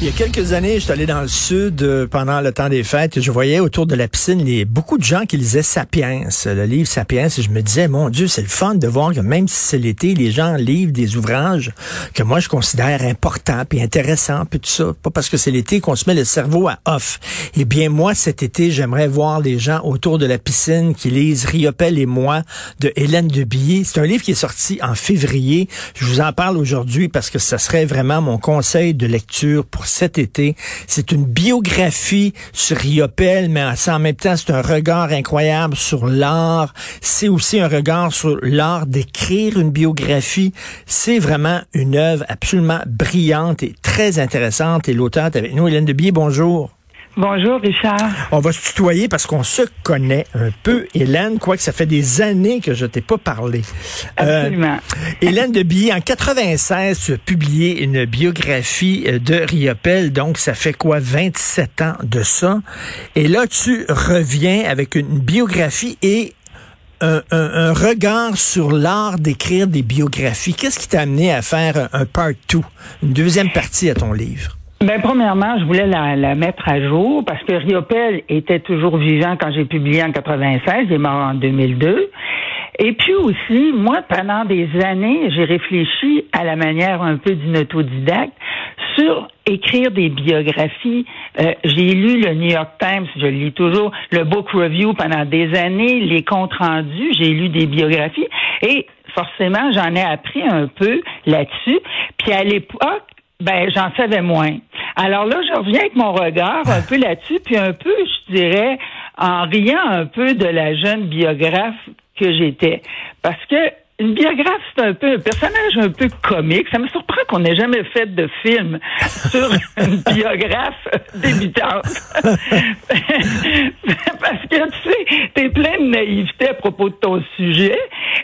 Il y a quelques années, j'étais allé dans le sud euh, pendant le temps des fêtes et je voyais autour de la piscine les, beaucoup de gens qui lisaient Sapiens, le livre Sapiens, et je me disais, mon Dieu, c'est le fun de voir que même si c'est l'été, les gens livrent des ouvrages que moi je considère importants puis intéressants puis tout ça. Pas parce que c'est l'été qu'on se met le cerveau à off. Eh bien, moi, cet été, j'aimerais voir les gens autour de la piscine qui lisent Riopel et moi de Hélène Debilly. C'est un livre qui est sorti en février. Je vous en parle aujourd'hui parce que ça serait vraiment mon conseil de lecture pour cet été. C'est une biographie sur Riopel, mais en même temps, c'est un regard incroyable sur l'art. C'est aussi un regard sur l'art d'écrire une biographie. C'est vraiment une œuvre absolument brillante et très intéressante. Et l'auteur est avec nous, Hélène Debier, bonjour. Bonjour, Richard. On va se tutoyer parce qu'on se connaît un peu, Hélène, quoique ça fait des années que je t'ai pas parlé. Euh, Absolument. Hélène de Billy, en 96, tu as publié une biographie euh, de Riopel, donc ça fait quoi, 27 ans de ça? Et là, tu reviens avec une biographie et un, regard sur l'art d'écrire des biographies. Qu'est-ce qui t'a amené à faire un part 2, une deuxième partie à ton livre? Ben, premièrement, je voulais la, la, mettre à jour parce que Riopel était toujours vivant quand j'ai publié en 96. Il est mort en 2002. Et puis aussi, moi, pendant des années, j'ai réfléchi à la manière un peu d'une autodidacte sur écrire des biographies. Euh, j'ai lu le New York Times, je le lis toujours, le Book Review pendant des années, les comptes rendus, j'ai lu des biographies et forcément, j'en ai appris un peu là-dessus. Puis à l'époque, ben, j'en savais moins. Alors là, je reviens avec mon regard un peu là-dessus, puis un peu, je dirais, en riant un peu de la jeune biographe que j'étais. Parce que une biographe, c'est un peu un personnage un peu comique. Ça me surprend qu'on n'ait jamais fait de film sur une biographe débutante. Parce que tu sais, t'es plein de naïveté à propos de ton sujet,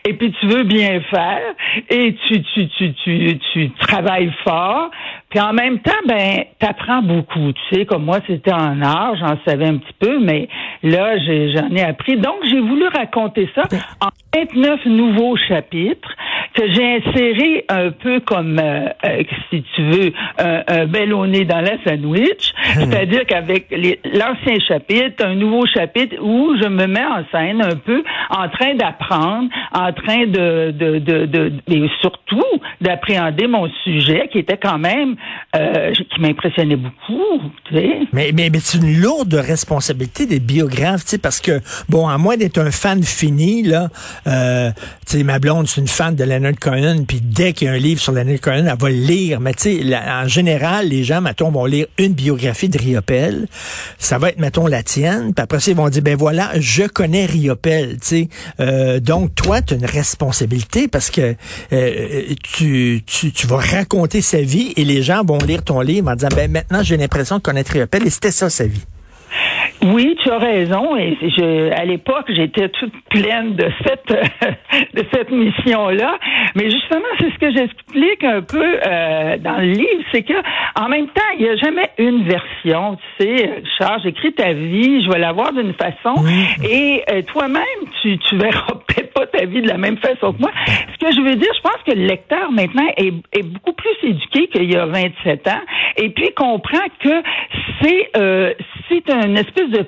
et puis tu veux bien faire, et tu tu tu tu tu travailles fort, puis en même temps, ben, t'apprends beaucoup. Tu sais, comme moi, c'était en art, j'en savais un petit peu, mais là, j'en ai, appris. Donc, j'ai voulu raconter ça en 29 nouveaux chapitres que j'ai insérés un peu comme, euh, euh, si tu veux, un, bel au nez dans la sandwich. C'est-à-dire qu'avec l'ancien chapitre, un nouveau chapitre où je me mets en scène un peu en train d'apprendre, en train de, de, de, de, et surtout d'appréhender mon sujet qui était quand même euh, qui m'impressionnait beaucoup. Tu sais. Mais, mais, mais c'est une lourde responsabilité des biographes, tu sais, parce que, bon, à moins d'être un fan fini, là, euh, tu sais, ma blonde, c'est une fan de Leonard Cohen, puis dès qu'il y a un livre sur Leonard Cohen, elle va le lire. Mais tu sais, en général, les gens, mettons, vont lire une biographie de Riopel. Ça va être, mettons, la tienne. Puis après ils vont dire, ben voilà, je connais Riopel, tu sais. Euh, donc, toi, tu as une responsabilité parce que euh, tu, tu, tu vas raconter sa vie et les gens vont lire ton livre en disant, ben maintenant, j'ai l'impression de connaître Riopel et c'était ça sa vie. Oui, tu as raison. Et je, à l'époque, j'étais toute pleine de cette de cette mission-là. Mais justement, c'est ce que j'explique un peu euh, dans le livre, c'est que en même temps, il n'y a jamais une version. Tu sais, Charles, j'écris ta vie, je vais la voir d'une façon, et euh, toi-même, tu tu verras peut-être vie de la même façon que moi. Ce que je veux dire, je pense que le lecteur maintenant est, est beaucoup plus éduqué qu'il y a 27 ans, et puis comprend que c'est euh, c'est une espèce de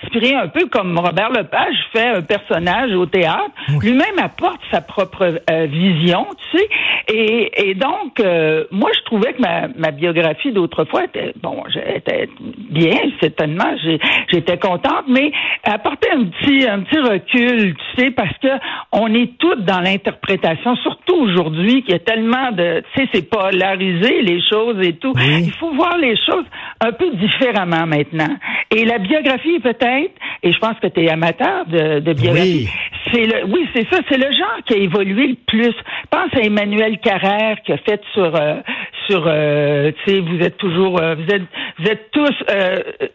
particulier, un peu comme Robert Lepage fait un personnage au théâtre. Lui-même apporte sa propre euh, vision, tu sais. Et, et donc, euh, moi, je trouvais que ma, ma biographie d'autrefois était, bon, j'étais bien, certainement, j'étais contente, mais apportait un petit, un petit recul, tu sais, parce que on est toutes dans l'interprétation, surtout aujourd'hui, qu'il y a tellement de, tu sais, c'est polarisé les choses et tout. Il faut voir les choses un peu différemment maintenant. Et la biographie, peut-être, et je pense que tu es amateur de, de biographie, oui. c'est le, oui, c'est ça, c'est le genre qui a évolué le plus. Pense à Emmanuel Carrère qui a fait sur, euh, sur, euh, tu sais, vous êtes toujours, euh, vous êtes, vous êtes tous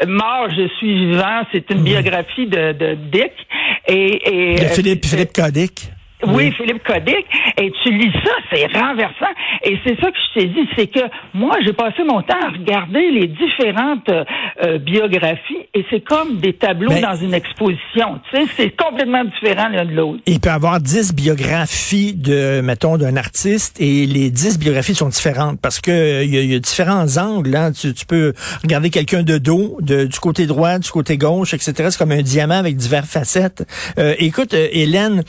morts, je suis vivant. C'est une biographie de, de Dick et, et de Philippe Philippe Cadic. Oui, Philippe Codic. Et tu lis ça, c'est renversant. Et c'est ça que je t'ai dit, c'est que moi, j'ai passé mon temps à regarder les différentes euh, biographies et c'est comme des tableaux Ben- dans une exposition. Tu sais, c'est complètement différent l'un de l'autre. Il peut y avoir dix biographies de, mettons, d'un artiste et les dix biographies sont différentes parce que euh, il y, a- il y a différents angles. Là. Tu, tu peux regarder quelqu'un de dos, de, du côté droit, du côté gauche, etc. C'est comme un diamant avec diverses facettes. Euh, écoute, euh, Hélène,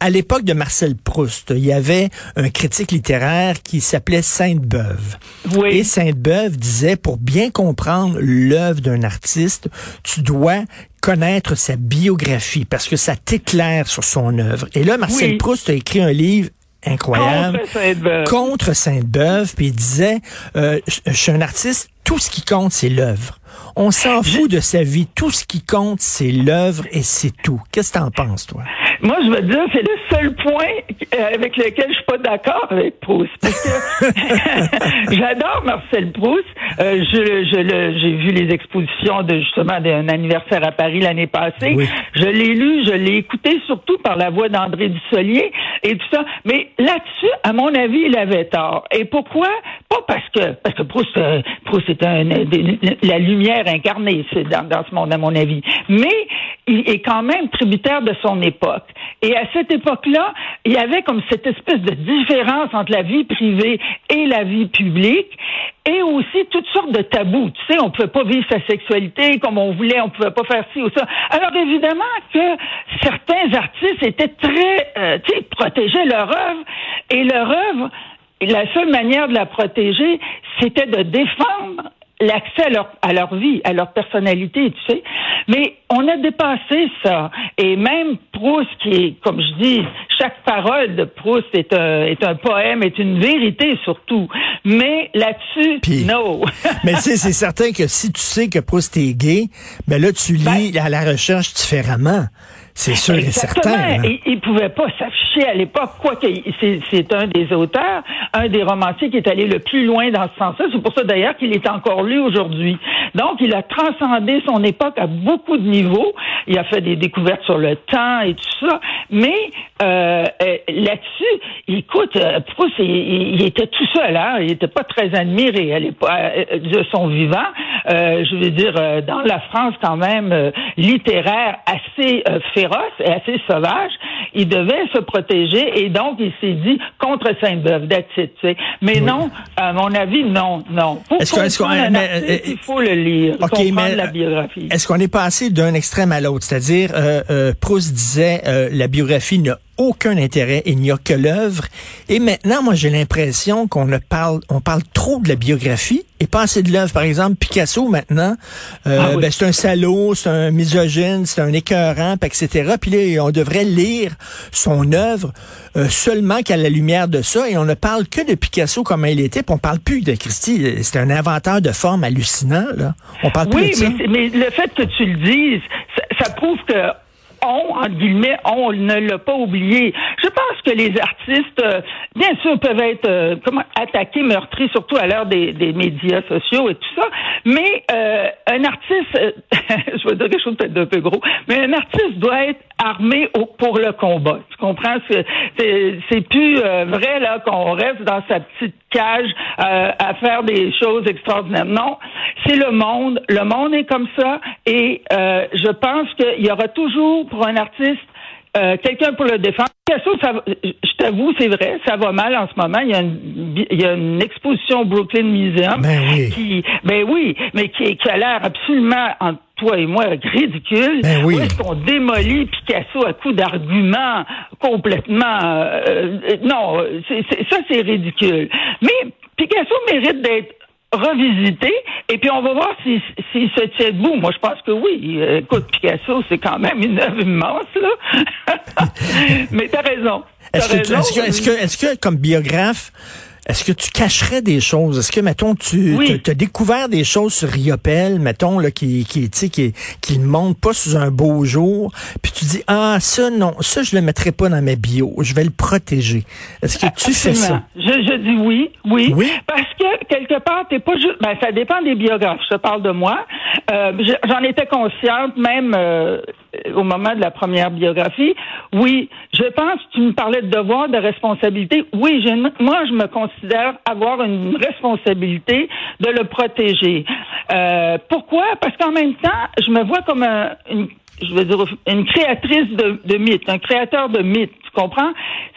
à l'époque de Marcel Proust, il y avait un critique littéraire qui s'appelait Sainte-Beuve. Oui. Et Sainte-Beuve disait, pour bien comprendre l'œuvre d'un artiste, tu dois connaître sa biographie parce que ça t'éclaire sur son œuvre. Et là, Marcel Oui. Proust a écrit un livre incroyable Contre Sainte-Beuve. puis il disait, euh, je suis un artiste, tout ce qui compte, c'est l'œuvre. On s'en fout de sa vie, tout ce qui compte, c'est l'œuvre et c'est tout. Qu'est-ce que t'en penses, toi? Moi, je veux dire, c'est le seul point euh, avec lequel je suis pas d'accord avec Proust. Parce que j'adore Marcel Proust. Euh, je, je le- j'ai vu les expositions de justement d'un anniversaire à Paris l'année passée. Oui. Je l'ai lu, je l'ai écouté surtout par la voix d'André Dussolier et tout ça. Mais là-dessus, à mon avis, il avait tort. Et pourquoi? Pas parce que parce que Proust, euh, Proust est un, des- la lumière incarnée dans, dans ce monde, à mon avis. Mais il est quand même tributaire de son époque. Et à cette époque-là, il y avait comme cette espèce de différence entre la vie privée et la vie publique, et aussi toutes sortes de tabous. Tu sais, on pouvait pas vivre sa sexualité comme on voulait, on pouvait pas faire ci ou ça. Alors évidemment que certains artistes étaient très, tu sais, protégeaient leur œuvre, et leur œuvre, la seule manière de la protéger, c'était de défendre l'accès à leur, à leur vie, à leur personnalité, tu sais. Mais on a dépassé ça. Et même Proust, qui est, comme je dis, chaque parole de Proust est un, est un poème, est une vérité surtout. Mais là-dessus, Puis- no. Mais tu sais, c'est certain que si tu sais que Proust est gay, ben là, tu lis à la recherche différemment. C'est sûr et certain. hein. Il pouvait pas s'afficher à l'époque, quoique c'est, c'est un des auteurs, un des romanciers qui est allé le plus loin dans ce sens-là. C'est pour ça d'ailleurs qu'il est encore lu aujourd'hui. Donc, il a transcendé son époque à beaucoup de niveaux. Il a fait des découvertes sur le temps et tout ça. Mais euh, euh, là-dessus, écoute, euh, Proust, il, il- était tout seul. Hein? Il était pas très admiré à l'époque euh, de son vivant. Euh, je veux dire, dans la France quand même littéraire assez féroce et assez sauvage, il devait se protéger et donc il s'est dit contre Sainte-Beuve, tu sais. Mais non, à mon avis, non, non. Pour Est-ce qu'on- un mais, artiste, il faut le lire, OK, comprendre mais, la biographie. Est-ce qu'on est passé d'un extrême à l'autre? C'est-à-dire, Proust disait, euh, la biographie n'a aucun intérêt, il n'y a que l'œuvre. Et maintenant, moi, j'ai l'impression qu'on ne parle, on parle trop de la biographie et pas assez de l'œuvre. Par exemple, Picasso, maintenant, euh, Ah oui. ben, c'est un salaud, c'est un misogyne, c'est un écœurant, etc. Puis là, on devrait lire son œuvre euh, seulement qu'à la lumière de ça. Et on ne parle que de Picasso comme il était, puis on parle plus de Christie. C'est un inventeur de forme hallucinant, là. On parle plus de ça. mais, c'est- mais le fait que tu le dises, ça, ça prouve que on, entre guillemets, ne l'a pas oublié. Je pense que les artistes, euh, bien sûr, peuvent être euh, comment, attaqués, meurtris, surtout à l'heure des, des médias sociaux et tout ça. Mais euh, un artiste, euh, je vais dire quelque chose peut-être d'un peu gros, mais un artiste doit être armé au- pour le combat. Tu comprends? C'est, plus euh, vrai là qu'on reste dans sa petite cage euh, à faire des choses extraordinaires. Non, c'est le monde. Le monde est comme ça. Et euh, je pense qu'il y aura toujours pour un artiste euh, quelqu'un pour le défendre. Ça je t'avoue, c'est vrai, ça va mal en ce moment. Il y a une, il y a une exposition au Brooklyn Museum Ben oui. qui, ben oui, mais qui, qui a l'air absolument toi et moi ridicule. Ben oui. Où est-ce qu'on démolit Picasso à coups d'arguments complètement euh, euh, non, c'est, c'est- ça c'est ridicule. Mais Picasso mérite d'être revisité et puis on va voir s'il s'il se tient debout. Moi, je pense que oui. Euh, Écoute, Picasso, c'est quand même une œuvre immense, là. Mais t'as raison. T'as Est-ce que, tu- raison. est-ce que, est-ce que, est-ce que, comme biographe, est-ce que tu cacherais des choses? Est-ce que, mettons, tu as découvert des choses sur Riopel, mettons, là, qui, qui, qui, qui ne montent pas sous un beau jour, puis tu dis, ah, ça, non, ça, je le mettrai pas dans mes bio, je vais le protéger. Est-ce que tu fais ça? Je, je, dis oui, oui, oui? Parce que, quelque part, t'es pas juste, ben, ça dépend des biographes, je parle de moi. Euh, J'en étais consciente, même, euh, au moment de la première biographie. Oui, je pense, tu me parlais de devoir, de responsabilité. Oui, moi, je me considère avoir une responsabilité de le protéger. Euh, pourquoi? Parce qu'en même temps, je me vois comme une je veux dire, une créatrice de, de mythes, un créateur de mythes, comprends?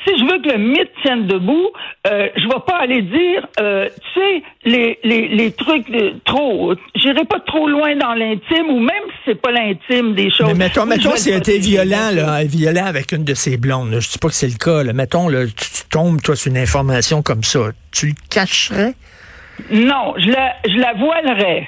Si je veux que le mythe tienne debout, euh, je vais pas aller dire, euh, tu sais, les, les, les trucs de, trop, j'irai pas trop loin dans l'intime, ou même si c'est pas l'intime des choses. Mais mettons, mettons s'il été violent, là, violent avec une de ses blondes, là, je dis pas que c'est le cas, là, mettons, là, tu, tu tombes, toi, sur une information comme ça, tu le cacherais? Non, je la, je la voilerais.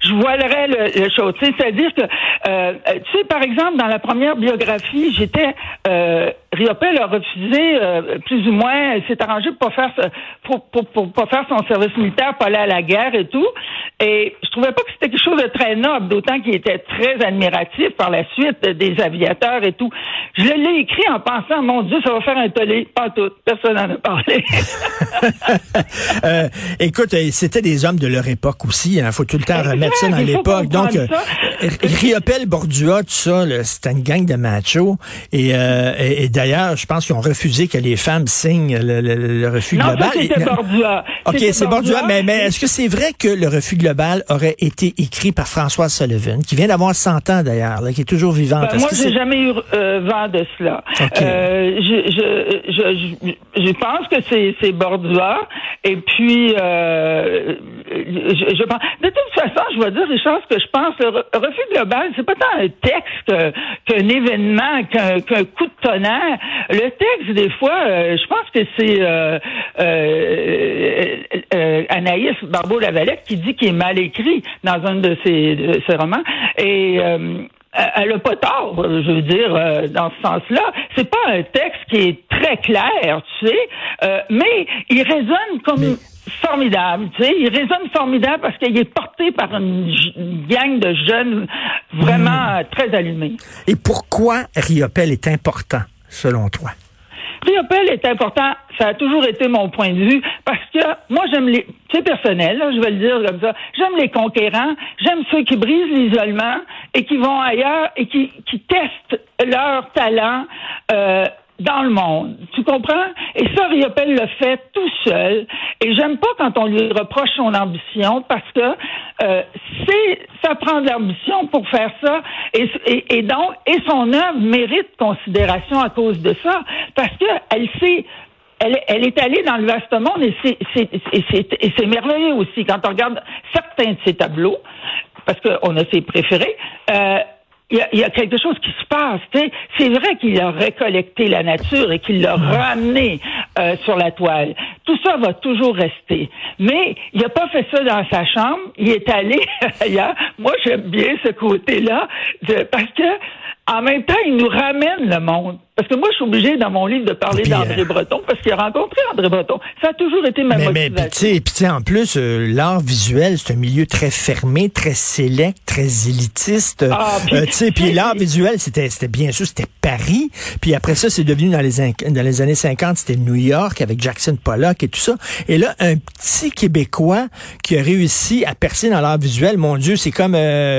Je voilerais le, le chose. C'est-à-dire que, euh, tu sais, par exemple, dans la première biographie, j'étais euh, Riopel a refusé euh, plus ou moins, s'est arrangé pour pas faire pour, pour, pour, pas faire son service militaire, pas aller à la guerre et tout. Et je trouvais pas que c'était quelque chose de très noble, d'autant qu'il était très admiratif par la suite des aviateurs et tout. Je l'ai écrit en pensant, mon Dieu, ça va faire un tollé. Pas tout. Personne n'en a parlé. euh, écoute, euh, c'était des hommes de leur époque aussi. Il hein. faut tout le temps remettre ça dans l'époque. Donc, euh, Riopel, Bordua, tout ça, c'était une gang de machos. Et, et, d'ailleurs, je pense qu'ils ont refusé que les femmes signent le, le, refus non, global. Bordua. OK, c'est Bordua. Mais, mais est-ce que c'est vrai que le refus global aurait été écrit par François Sullivan, qui vient d'avoir 100 ans d'ailleurs, qui est toujours vivante? Ben, moi, j'ai jamais eu euh, vent de cela. Euh, je, je, je, je, pense que c'est Bordua. Et puis, euh, je, je pense... De toute façon, je vais dire, Richard, ce que je pense. Le refus global, c'est pas tant un texte qu'un événement, qu'un coup de tonnerre. Le texte, des fois, euh, je pense que c'est euh, euh, Anaïs Barbeau-Lavalette qui dit qu'il est mal écrit dans un de ses, ses romans. Et elle a pas tort, je veux dire, dans ce sens-là. C'est pas un texte qui est très clair, tu sais, mais il résonne comme formidable, tu sais, il résonne formidable parce qu'il est porté par une, gang de jeunes vraiment hmm. très allumés. Et pourquoi Riopel est important, selon toi? Est important, ça a toujours été mon point de vue, parce que moi j'aime les, c'est personnel, je vais le dire comme ça, j'aime les conquérants, j'aime ceux qui brisent l'isolement et qui vont ailleurs et qui, qui testent leur talent. Euh, dans le monde. Tu comprends? Et ça, Riopel le fait tout seul. Et j'aime pas quand on lui reproche son ambition parce que euh, c'est ça prend de l'ambition pour faire ça. Et, et, donc, et son œuvre mérite considération à cause de ça parce que elle sait elle, elle, est allée dans le vaste monde et c'est merveilleux aussi quand on regarde certains de ses tableaux, parce qu'on a ses préférés. Euh, il y, a, quelque chose qui se passe. C'est vrai qu'il a récollecté la nature et qu'il l'a ramené euh, sur la toile. Tout ça va toujours rester. Mais il n'a pas fait ça dans sa chambre. Il est allé ailleurs. Moi, j'aime bien ce côté-là parce que en même temps, il nous ramène le monde. Parce que moi, je suis obligée dans mon livre de parler d'André euh, Breton parce qu'il a rencontré André Breton. Ça a toujours été ma mais, motivation. Mais puis en plus, euh, l'art visuel, c'est un milieu très fermé, très sélect, très élitiste. Ah, euh, puis l'art visuel, c'était c'était bien sûr, c'était Paris. Puis après ça, c'est devenu dans les dans les années 50, c'était New York avec Jackson Pollock et tout ça. Et là, un petit Québécois qui a réussi à percer dans l'art visuel, mon Dieu, c'est comme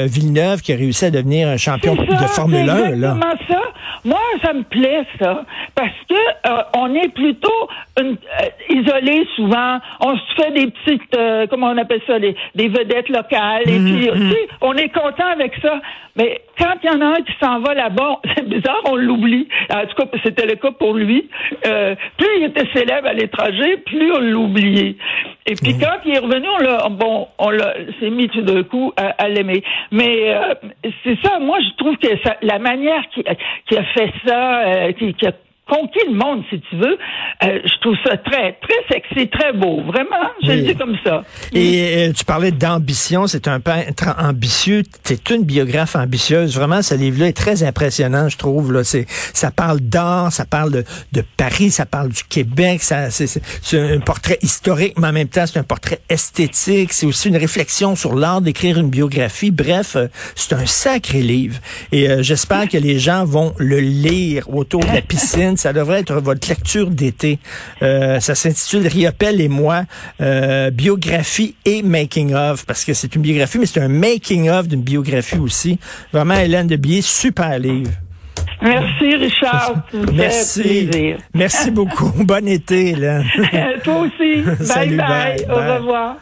Villeneuve qui a réussi à devenir un champion de Formule 1. Là. ça. Moi, ça me plaît, ça, parce que euh, on est plutôt une, euh, isolé souvent. On se fait des petites, euh, comment on appelle ça, des, des vedettes locales, et mhm, puis, mhm. on est content avec ça. Mais quand il y en a un qui s'en va là-bas, c'est bizarre, on l'oublie. En tout cas, c'était le cas pour lui. plus il était célèbre à l'étranger, plus on l'oubliait. Et puis mhm. quand il est revenu, on l'a, bon, on l'a, s'est mis tout d'un coup à, l'aimer. Mais c'est ça, moi, je trouve que ça, la manière qui, qui a fait ça, qui, qui a conquis le monde, si tu veux. Euh, je trouve ça très, très sexy, très beau. Vraiment, je le dis comme ça. Et euh, tu parlais d'ambition, c'est un peintre ambitieux. C'est une biographe ambitieuse. Vraiment, ce livre-là est très impressionnant, je trouve. Là, c'est, ça parle d'art, ça parle de, de Paris, ça parle du Québec. Ça, c'est, c'est un portrait historique, mais en même temps, c'est un portrait esthétique. C'est aussi une réflexion sur l'art d'écrire une biographie. Bref, euh, c'est un sacré livre. Et j'espère que les gens vont le lire autour de la piscine ça devrait être votre lecture d'été. Euh, ça s'intitule Riopel et moi, euh, biographie et making of, parce que c'est une biographie, mais c'est un making of d'une biographie aussi. Vraiment, Hélène de Bier, super livre. Merci, Richard. Merci. Merci beaucoup. bon été, Hélène. Toi aussi. bye, bye. Au revoir.